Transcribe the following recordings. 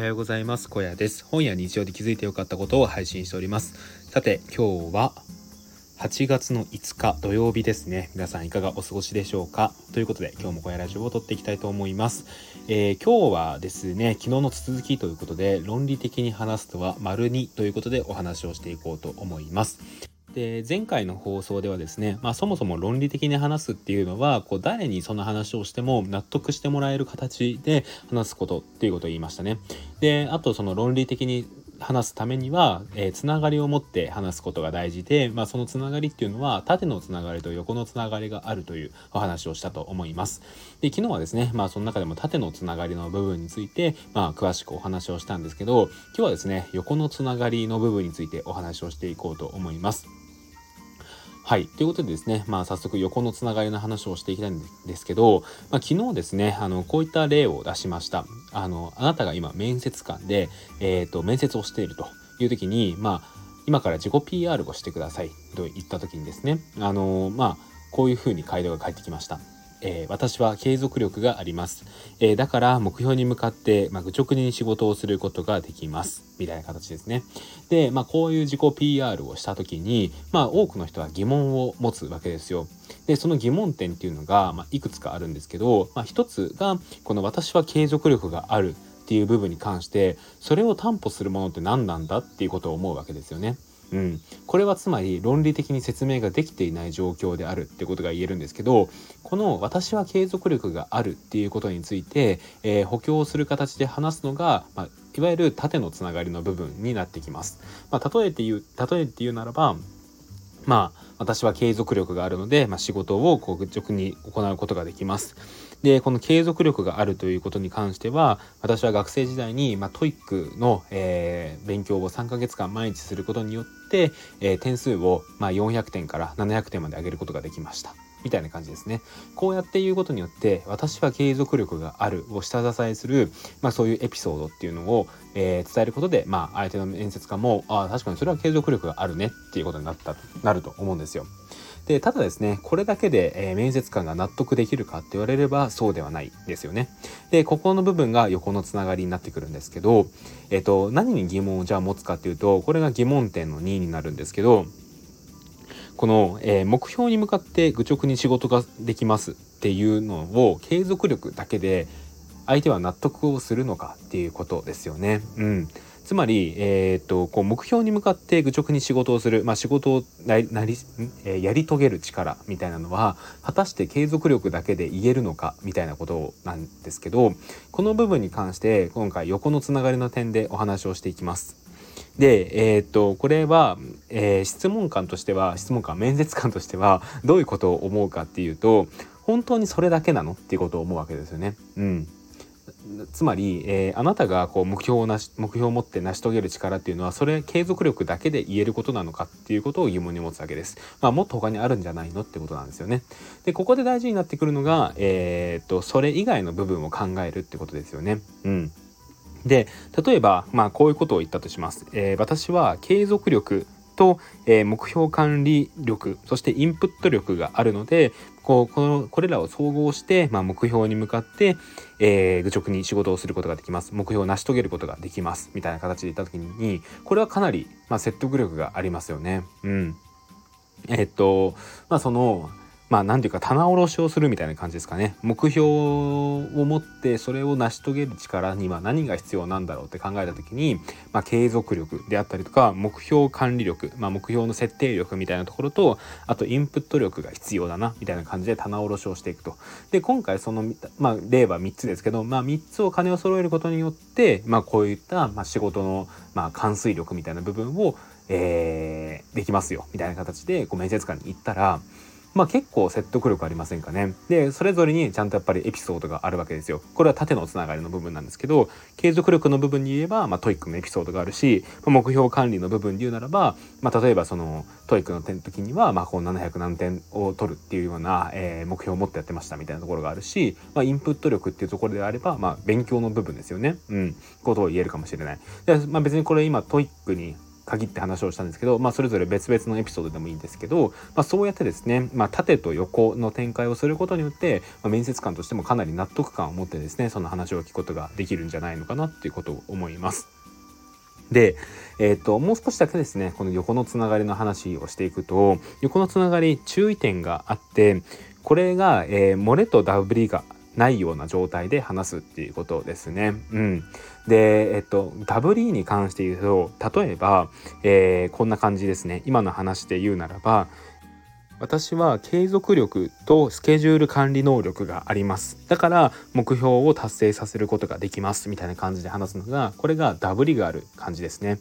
はようございます。小屋です。本や日常で気づいてよかったことを配信しております。さて今日は8月の5日土曜日ですね。皆さんいかがお過ごしでしょうか？ということで今日も小屋ラジオを撮っていきたいと思います、えー、今日はですね昨日の続きということで論理的に話すとは丸2ということでお話をしていこうと思います。で前回の放送ではですね、まあ、そもそも論理的に話すっていうのはこう誰にその話をしても納得してもらえる形で話すことっていうことを言いましたね。であとその論理的に話すためには、えー、つながりを持って話すことが大事で、まあ、そのつながりっていうのは縦のつながりと横のつながりがあるというお話をしたと思います。で昨日はですね、まあ、その中でも縦のつながりの部分について、まあ、詳しくお話をしたんですけど今日はですね横のつながりの部分についてお話をしていこうと思います。はい。ということでですね、まあ早速横のつながりの話をしていきたいんですけど、まあ、昨日ですね、あの、こういった例を出しました。あの、あなたが今面接官で、えっ、ー、と、面接をしているという時に、まあ、今から自己 PR をしてくださいと言った時にですね、あの、まあ、こういうふうに回答が返ってきました。えー、私は継続力があります。えー、だから目標に向かって、まあ、愚直に仕事をすることができます。みたいな形ですね。で、まあ、こういう自己 PR をした時に、まあ、多くの人は疑問を持つわけですよ。で、その疑問点っていうのが、まあ、いくつかあるんですけど、まあ、一つが、この私は継続力があるっていう部分に関して、それを担保するものって何なんだっていうことを思うわけですよね。うん、これはつまり論理的に説明ができていない状況であるってことが言えるんですけどこの私は継続力があるっていうことについて、えー、補強する形で話すのが、まあ、いわゆる縦のつながりの部分になってきます。まあ、例えて言う例えて言うならばまあ私は継続力があるので、まあ、仕事をこう愚直に行うことができます。でこの継続力があるということに関しては私は学生時代に、まあ、 TOEIC の、えー、勉強を3ヶ月間毎日することによって、えー、点数を、まあ、400点から700点まで上げることができました。みたいな感じですね。こうやって言うことによって私は継続力があるを下支えする、まあ、そういうエピソードっていうのを、えー、伝えることで、まあ、相手の面接官もああ確かにそれは継続力があるねっていうことになったなると思うんですよ。でただですねこれだけで、え、面接官が納得できるかって言われればそうではないですよね。でここの部分が横のつながりになってくるんですけど、えっ、と何に疑問をじゃあ持つかっていうとこれが疑問点の2になるんですけどこの、えー、目標に向かって愚直に仕事ができますっていうのを継続力だけで相手は納得をするのかっていうことですよね。うん、つまり、えー、っとこう目標に向かって愚直に仕事をする、まあ、仕事をなりなり、え、やり遂げる力みたいなのは果たして継続力だけで言えるのか？みたいなことなんですけどこの部分に関して今回横のつながりの点でお話をしていきます。で、えー、っとこれは、えー、質問官としては質問官面接官としてはどういうことを思うかっていうと本当にそれだけなの？っていうことを思うわけですよね。うん。つまり、えー、あなたがこう目標をなし目標を持って成し遂げる力っていうのはそれ継続力だけで言えることなのかっていうことを疑問に持つわけです。まあ、もっと他にあるんじゃないのってことなんですよね。でここで大事になってくるのが、えー、っとそれ以外の部分を考えるってことですよね。うんで例えば、まあ、こういうことを言ったとします。えー、私は継続力と、えー、目標管理力そしてインプット力があるのでこうこのこれらを総合して、まあ、目標に向かって、えー、愚直に仕事をすることができます。目標を成し遂げることができます。みたいな形で言った時にこれはかなり、まあ、説得力がありますよね。うん、え、っとまあそのまあ何ていうか棚卸しをするみたいな感じですかね目標を持ってそれを成し遂げる力には何が必要なんだろうって考えた時に、まあ、継続力であったりとか目標管理力、まあ、目標の設定力みたいなところとあとインプット力が必要だなみたいな感じで棚卸しをしていくと。で今回その、まあ、例は3つですけど、まあ、3つを金を揃えることによって、まあ、こういった、まあ、仕事の、まあ、完遂力みたいな部分を、えー、できますよみたいな形でこう面接官に行ったらまあ結構説得力ありませんかね。で、それぞれにちゃんとやっぱりエピソードがあるわけですよ。これは縦のつながりの部分なんですけど、継続力の部分に言えば、まあ TOEIC のエピソードがあるし、まあ、目標管理の部分で言うならば、まあ例えばその TOEIC の点の時には、まあこう700何点を取るっていうような、えー、目標を持ってやってましたみたいなところがあるし、まあインプット力っていうところであれば、まあ勉強の部分ですよね。うん。ことを言えるかもしれない。でまあ別にこれ今 TOEIC に限って話をしたんですけど、まあ、それぞれ別々のエピソードでもいいんですけど、まあ、そうやってですね、まあ、縦と横の展開をすることによって、まあ、面接官としてもかなり納得感を持ってですねその話を聞くことができるんじゃないのかなっていうことを思います。で、えーと、もう少しだけですねこの横のつながりの話をしていくと横のつながり注意点があってこれが、えー、漏れとダブリがないような状態で話すっていうことですね。うん、で、えっと、WE に関して言うと例えば、えー、こんな感じですね今の話で言うならば私は継続力とスケジュール管理能力がありますだから目標を達成させることができますみたいな感じで話すのがこれがダブりがある感じですね。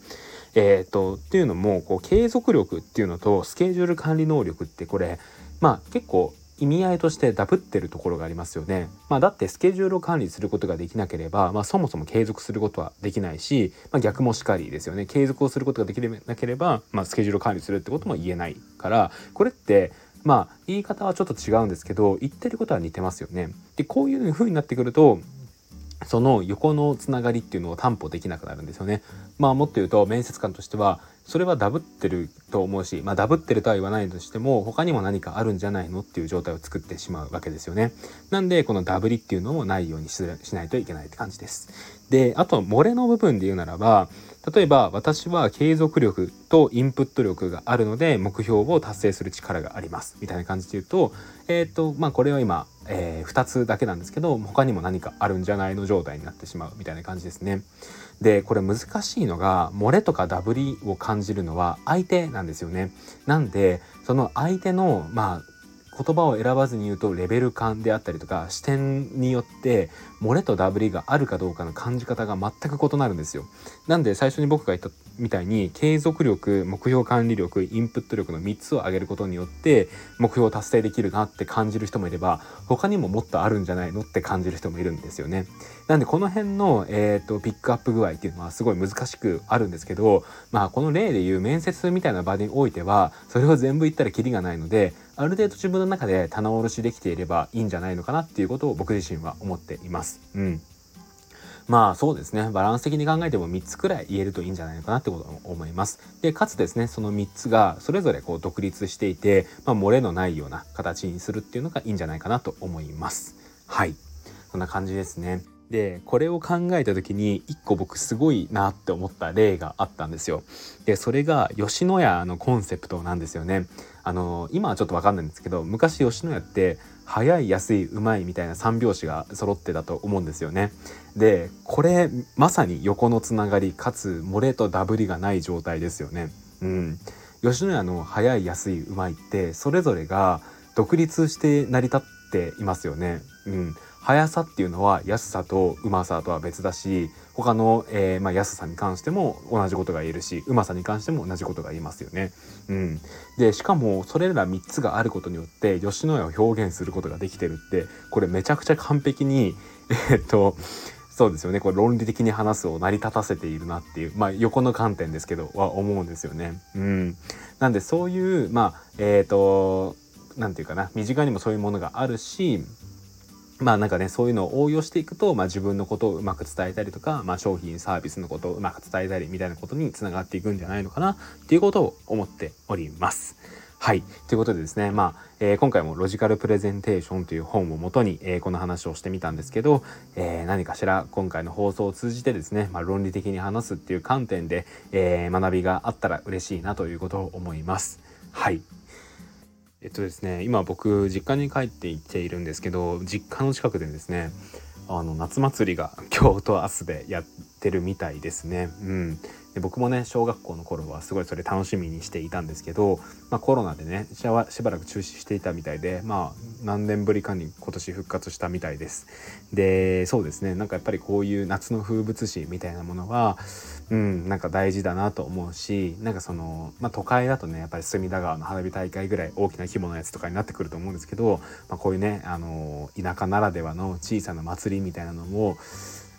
えーと、っていうのもこう継続力っていうのとスケジュール管理能力ってこれまあ結構意味合いとしてダブってるところがありますよね。まあ、だってスケジュールを管理することができなければ、まあ、そもそも継続することはできないし、まあ、逆もしかりですよね。継続をすることができなければ、まあ、スケジュールを管理するってことも言えないからこれってまあ言い方はちょっと違うんですけど言ってることは似てますよね。でこういう風になってくるとその横のつながりっていうのを担保できなくなるんですよね。まあもっと言うと面接官としてはそれはダブってると思うし、まあ、ダブってるとは言わないとしても他にも何かあるんじゃないのっていう状態を作ってしまうわけですよね。なんでこのダブりっていうのもないようにしないといけないって感じです。であと漏れの部分で言うならば例えば私は継続力とインプット力があるので目標を達成する力がありますみたいな感じで言うとえっ、ー、とまあこれは今、えー、2つだけなんですけど他にも何かあるんじゃないの状態になってしまうみたいな感じですね。でこれ難しいのが漏れとかダブりを感じるのは相手なんですよね。なんでその相手のまあ言葉を選ばずに言うとレベル感であったりとか視点によって漏れとダブりがあるかどうかの感じ方が全く異なるんですよ。なんで最初に僕が言ったみたいに継続力目標管理力インプット力の3つを上げることによって目標を達成できるなって感じる人もいれば他にももっとあるんじゃないのって感じる人もいるんですよね。なんでこの辺の、えーと、ピックアップ具合っていうのはすごい難しくあるんですけどまあこの例で言う面接みたいな場においてはそれを全部言ったらキリがないのである程度自分の中で棚卸しできていればいいんじゃないのかなっていうことを僕自身は思っています。うんまあそうですねバランス的に考えても3つくらい言えるといいんじゃないのかなってことを思います。でかつですねその3つがそれぞれこう独立していて、まあ、漏れのないような形にするっていうのがいいんじゃないかなと思います。はいそんな感じですね。でこれを考えた時に一個僕すごいなって思った例があったんですよ。でそれが吉野家のコンセプトなんですよね。あの今はちょっと分かんないんですけど昔吉野家って早い安いうまいみたいな3拍子が揃ってたと思うんですよね。でこれまさに横のつながりかつ漏れとダブりがない状態ですよね。うん、吉野家の早い安いうまいってそれぞれが独立して成り立っていますよね。うん、速さっていうのは安さとうまさとは別だし他の、えー、まあ、安さに関しても同じことが言えるしうまさに関しても同じことが言えますよね。うん、でしかもそれら3つがあることによって吉野家を表現することができてるってこれめちゃくちゃ完璧にえー、っとそうですよねこれ論理的に話すを成り立たせているなっていうまあ横の観点ですけどは思うんですよね。うん、なんでそういうまあえっ、と何て言うかな身近にもそういうものがあるしまあなんかねそういうのを応用していくと、まあ、自分のことをうまく伝えたりとか、まあ、商品サービスのことをうまく伝えたりみたいなことにつながっていくんじゃないのかなっていうことを思っております。はい。ということでですね、まあ、えー、今回もロジカルプレゼンテーションという本をもとに、えー、この話をしてみたんですけど、えー、何かしら今回の放送を通じてですね、まあ、論理的に話すっていう観点で、え学びがあったら嬉しいなということを思います。はい。えっとですね今僕実家に帰って行っているんですけど実家の近くでですねあの夏祭りが今日と明日でやってるみたいですね。うん、で僕もね小学校の頃はすごいそれ楽しみにしていたんですけど、まあ、コロナでねしばらく中止していたみたいでまあ何年ぶりかに今年復活したみたいですでそうですねなんかやっぱりこういう夏の風物詩みたいなものはうんなんか大事だなと思うしなんかその、まあ、都会だとねやっぱり隅田川の花火大会ぐらい大きな規模のやつとかになってくると思うんですけど、まあ、こういうねあの田舎ならではの小さな祭りみたいなのも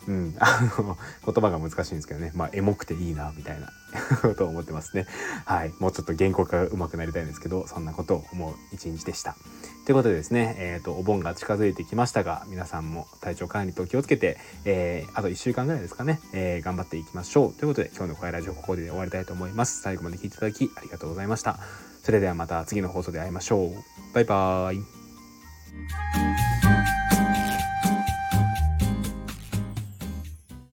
うん、あの言葉が難しいんですけどね。まあエモくていいなみたいな。ことを思ってますね。はい。もうちょっと原稿が上手くなりたいんですけどそんなことを思う一日でした。ということでですね、えーと、お盆が近づいてきましたが皆さんも体調管理と気をつけて、えー、あと1週間ぐらいですかね、えー、頑張っていきましょう。ということで今日の声ラジオここで終わりたいと思います。最後まで聞いていただきありがとうございました。それではまた次の放送で会いましょう。バイバーイ。